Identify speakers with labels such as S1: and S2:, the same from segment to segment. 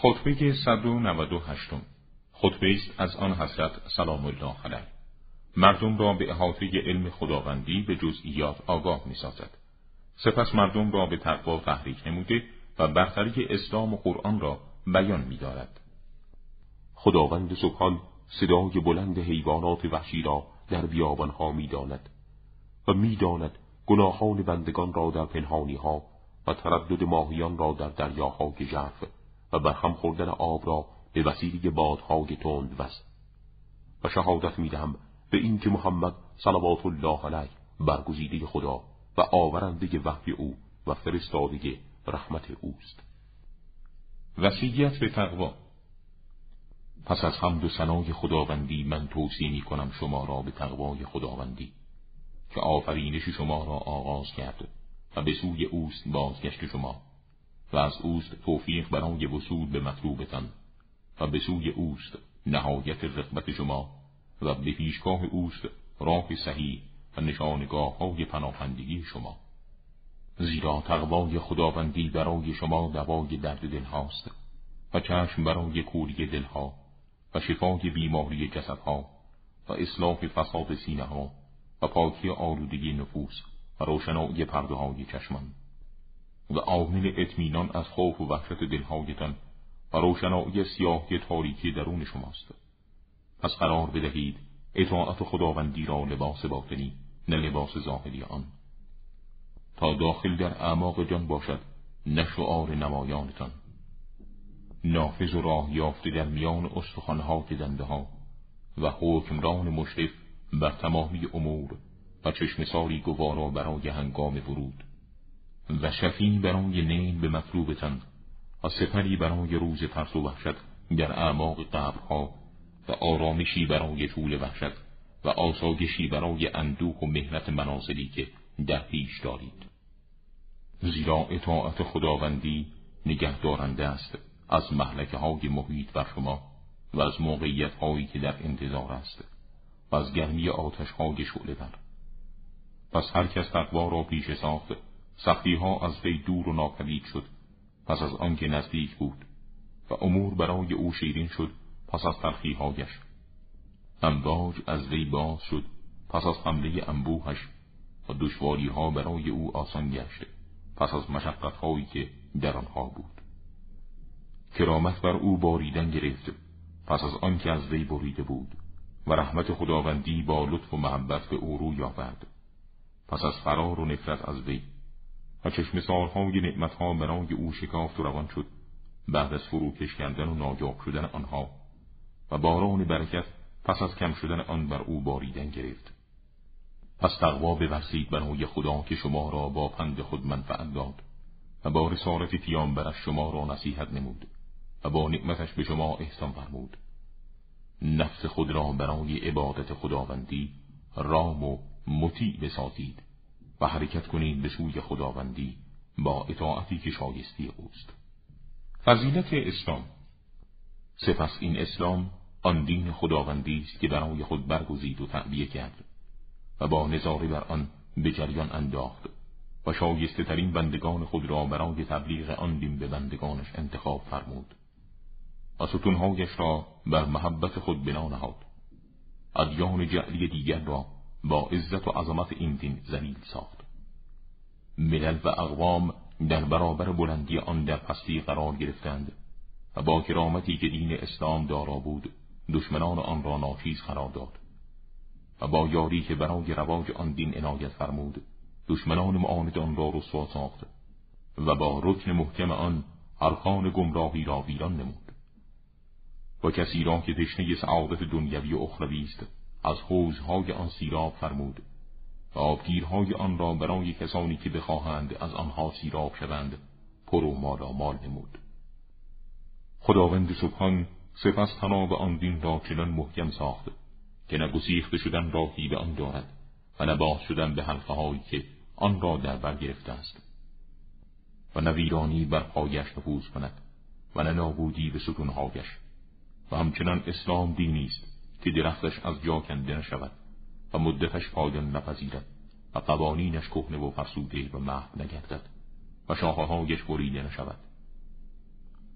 S1: خطبه 198 خطبه است از آن حضرت سلام الله علیه مردم را به احاطه علم خداوندی به جزئیات آگاه می سازد. سپس مردم را به تقوا تحریک نموده و برتری اسلام و قرآن را بیان می دارد.
S2: خداوند سبحان صدای بلند حیوانات وحشی را در بیابانها می داند و می داند گناهان بندگان را در پنهانی ها و تردد ماهیان را در دریاهای ژرف و برهم خوردن آب را به وسیله بادهای تند بس و شهادت می‌دهم به اینکه محمد صلوات الله علیه برگزیده خدا و آورنده وحی او و فرستاده رحمت اوست.
S1: وسیعت به تقوا. پس از حمد و ثنای خداوندی من توصیه می کنم شما را به تقوای خداوندی که آفرینش شما را آغاز کرد و به سوی اوست بازگشت شما. و از اوست توفیق برای وصول به مطلوبتان و به سوی اوست نهایت رغبت شما و به پیشگاه اوست راه صحیح و نشانگاه های پناهندگی شما. زیرا تقوای خداوندی برای شما دوای درد دل هاست و چشم برای کوری دلها و شفای بیماری جسدها و اصلاح فساد سینه ها و پاکی آلودگی نفوس و روشنایی پرده های چشمان. و عامل اطمینان از خوف و وحشت دلهایتان و روشنایی سیاهی تاریکی درون شماست. پس قرار بدهید اطاعت خداوندی را لباس باطنی نه لباس ظاهری آن. تا داخل در اعماق جان باشد نه شعار نمایانتان. نافذ و راه یافته در میان استخوانها دنده ها و حکمران مشرف بر تمامی امور و چشم ساری گوارا برای هنگام ورود و شفی برای نیل به مطلوبتان و سپری برای روز ترس و وحشت در اعماق قبرها و آرامشی برای طول وحشت و آسایشی برای اندوه و مهنت منازلی که در پیش دارید. زیرا اطاعت خداوندی نگه دارنده است از محلکه های محیط بر شما و از موقعیت هایی که در انتظار است و از گرمی آتش های شعله بر پس هر کس تقوا را پیش ساخت سختی ها از وی دور و ناپدید شد. پس از آنکه نزدیک بود و امور برای او شیرین شد پس از تلخی هایش امواج از وی باز شد پس از حمله انبوهش و دشواری ها برای او آسان گشت پس از مشقت هایی که در آنها بود. کرامت بر او باریدن گرفت پس از آنکه از وی بریده بود و رحمت خداوندی با لطف و محبت به او روی آورد. پس از فرار و نفرت از وی و چشم سارهای نعمتها برای او شکافت و روان شد. بعد از فروکش کردن و ناجاب شدن آنها و باران برکت پس از کم شدن آن بر او باریدن گرفت. پس تقوا بورسید برای خدا که شما را با پند خود منفعت داد و با رسالت پیامبرش شما را نصیحت نمود و با نعمتش به شما احسان فرمود. نفس خود را برای عبادت خداوندی رام و مطیع بسازید و حرکت کنید به سوی خداوندی با اطاعتی که شایستی اوست. فضیلت اسلام. سپس این اسلام آن دین خداوندی است که برای خود برگزید و تعبیه کرد و با نظاره بر آن به جریان انداخت و شایسته ترین بندگان خود را برای تبلیغ آن دین به بندگانش انتخاب فرمود و ستونهایش را بر محبت خود بنا نهاد ادیان جعلی دیگر را با عزت و عظمت این دین زلیل ساخت. ملل و اقوام در برابر بلندی آن در پستی قرار گرفتند و با کرامتی که دین اسلام دارا بود دشمنان آن را ناچیز قرار داد و با یاری که برای رواج آن دین عنایت فرمود دشمنان معاند آن را رسوا ساخت و با رکن محکم آن ارکان گمراهی را ویران نمود. و کسی را که تشنه سعادت دنیوی و اخروی است از حوزهای آن سیراب فرمود و آبگیرهای آن را برای کسانی که بخواهند از آنها سیراب شوند پر و مالا مال نمود. خداوند سبحان سپس تناب آن دین را چنان محکم ساخت که نگسیخته شدن راهی به آن دارد و نباز شدن به حلقه هایی که آن را در بر گرفته است. و نویرانی بر پایش نفوذ کند و نه نابودی به ستونهایش و همچنان اسلام دینی است. که درختش از جا کنده نشود و مدتش پایان نپذیرد و قوانینش کهنه و فرسوده و محو نگردد و شاخههایش بریده نشود.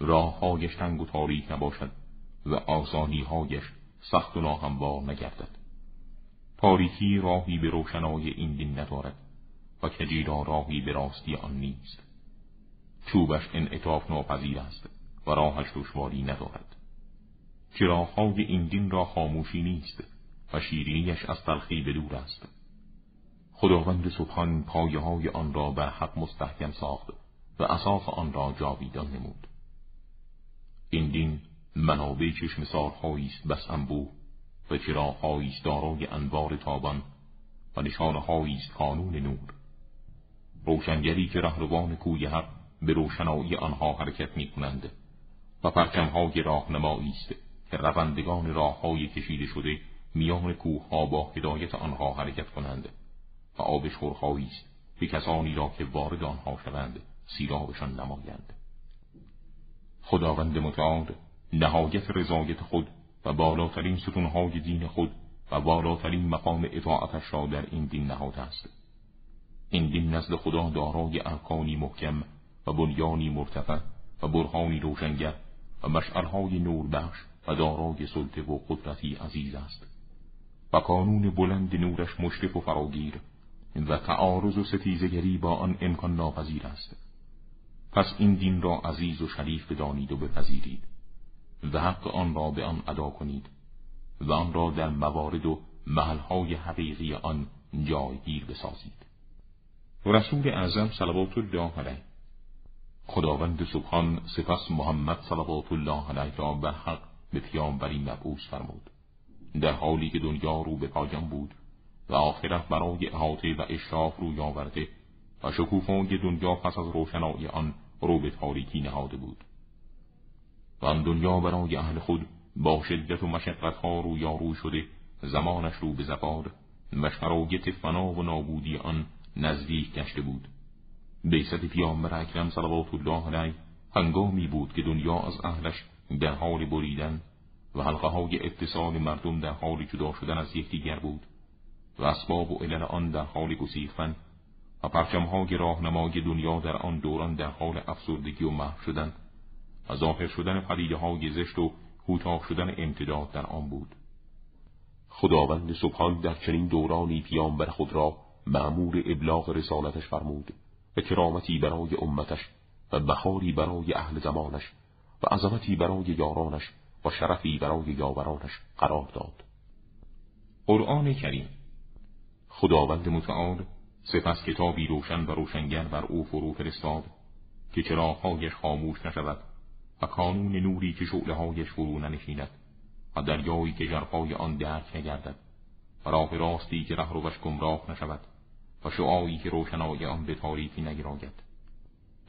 S1: راههایش تنگ و تاریک نباشد و آسانیهایش سخت و ناهموار نگردد. تاریکی راهی به روشنای این دین ندارد و کجی راهی به راستی آن نیست. چوبش انعطاف ناپذیر است و راهش دشواری ندارد. چراغهای این دین را خاموشی نیست و شیرینیش از تلخی به دور است. خداوند سبحان پایه های آن را بر حق مستحکم ساخت و اساس آن را جاویدان نمود. این دین منابع چشم سارهایی است بس انبوه و چراغهایی است دارای انوار تابان و نشانههایی است قانون نور. روشنگری که رهروان کوی حق به روشنایی آنها حرکت می کنند و پرچمهای راهنمایی است. که روندگان راههای کشیده شده میان کوهها با هدایت آنها حرکت کنند و آب شورهایی است به کسانی را که وارد آنها شوند سیرابشان نمایند. خداوند متعال نهایت رضایت خود و بالاترین ستونهای دین خود و بالاترین مقام اطاعتش را در این دین نهاده است. این دین نزد خدا دارای ارکانی محکم و بنیانی مرتفع و برهانی روشنگر و مشعلهای نور بخش و دارای سلطه و قدرتی عزیز است و قانون بلند نورش مشرف و فراگیر و تعارض و ستیزگری با آن امکان ناپذیر است. پس این دین را عزیز و شریف بدانید و بپذیرید و حق آن را به آن ادا کنید و آن را در موارد و محلهای حقیقی آن جایگیر بسازید. رسول اعظم صلوات الله علیه. خداوند سبحان سپس محمد صلوات الله علیه را به حق به پیامبری مبعوث فرمود در حالی که دنیا رو به پایان بود و آخرت برای احاطه و اشراف روی آورده و شکوفای دنیا پس از روشنایی آن رو به تاریکی نهاده بود. و آن دنیا برای اهل خود با شدت و مشقتها رویارو شده زمانش رو به زبار و شرایط فنا و نابودی آن نزدیک گشته بود. بیست پیامبر اکرم صلوات الله علیه هنگامی بود که دنیا از اهلش در حال بریدن و حلقه های اتصال مردم در حال جدا شدن از یکدیگر بود و اسباب و علل آن در حال گسیختن و پرچمهای راهنمای دنیا در آن دوران در حال افسردگی و محو شدن و ظاهر شدن پدیده های زشت و کوتاه شدن امتداد در آن بود.
S2: خداوند سبحان در چنین دورانی پیامبر خود را معمور ابلاغ رسالتش فرمود و کرامتی برای امتش و بهاری برای اهل زمانش و عظمتی برای یارانش و شرفی برای یاورانش قرار داد.
S1: قرآن کریم خداوند متعال سپس کتابی روشن و روشنگر بر او فرو فرستاد که چراغهایش خاموش نشود و کانون نوری که شعلههایش فرو ننشیند و دریایی که جرفای آن درک نگردد و راه راستی که رهروش گمراه نشود و شعایی که روشنای آن به تاریکی نگراید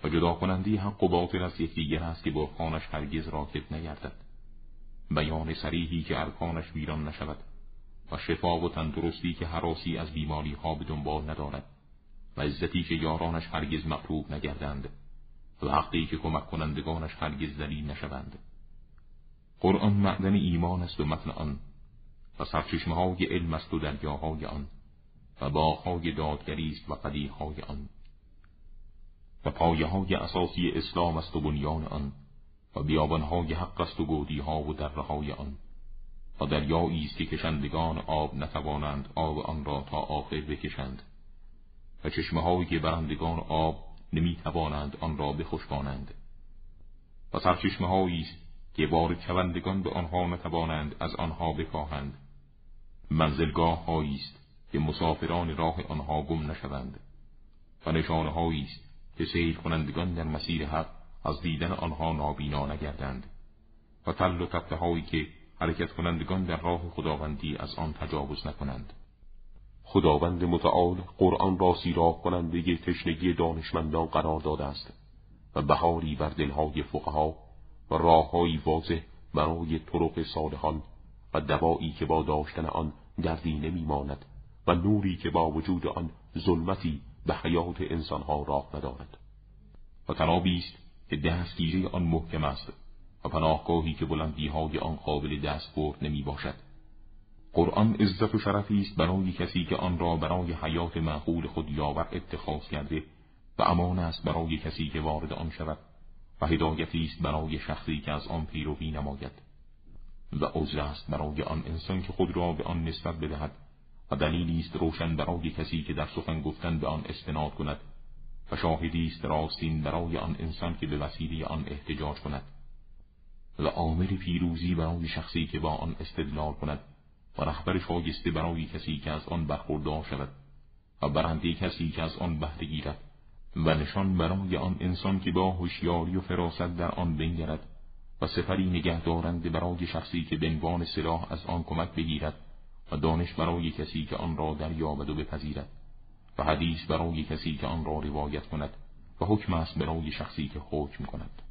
S1: و جدا کنندی حق و باطل از یکدیگر است که برخانش هرگز راکت نگردد بیان سریحی که ارکانش ویران نشود و شفا و تندرستی که حراسی از بیماری ها به دنبال ندارد و عزتی که یارانش هرگز مطلوب نگردند و حقی که کمک کنندگانش هرگز دلیل نشوند. قرآن معدن ایمان است و متن آن و سرچشمه های علم است و دریاهای آن و باغهای دادگری است و قدیهای آن. و پایه های اساسی اسلام است و بنیان آن و بیابانهای حق است و گودیها و آن. و دریایی است که کشندگان آب نتوانند آب آن را تا آخر بکشند. و چشمه که برندگان آب نمی توانند آن را بخشبانند و سرچشمه است که وارد شوندگان به آنها نتوانند از آنها بکاهند. منزلگاه است که مسافران راه آنها گم نشوند. و نشانه است که سیر کنندگان در مسیر حق از دیدن آنها نابینا نگردند و تل و تپه هایی که حرکت کنندگان در راه خداوندی از آن تجاوز نکنند.
S2: خداوند متعال قرآن را سیراب کننده تشنگی دانشمندان قرار داده است و بهاری بر دلهای فقها و راههایی واضح برای طرق صالحان و دوایی که با داشتن آن دردی نمیماند و نوری که با وجود آن ظلمتی به حیات انسانها راه ندارد.
S1: و تنابی است که دستگیری آن محکم است و پناهگاهی که بلندیهای آن قابل دست برد نمی باشد قرآن عزت و شرفی است برای کسی که آن را برای حیات معقول خود یاور اتخاذ کرده و امان است برای کسی که وارد آن شود و هدایتی است برای شخصی که از آن پیروی نماید. و عذر است برای آن انسان که خود را به آن نسبت بدهد و دلیلی است روشن برای کسی که در سخن گفتن به آن استناد کند و شاهدی است راستین برای آن انسان که به وسیله آن احتجاج کند و عامل پیروزی برای شخصی که با آن استدلال کند و رهبر شایسته برای کسی که از آن برخوردار شود و برنده کسی که از آن بهره گیرد و نشان برای آن انسان که با هوشیاری و فراست در آن بنگرد و سفری نگه دارند برای شخصی که بنوان سلاح از آن کمک بگیرد و دانش برای کسی که آن را دریابد و بپذیرد و حدیث برای کسی که آن را روایت کند و حکم است برای شخصی که حکم کند.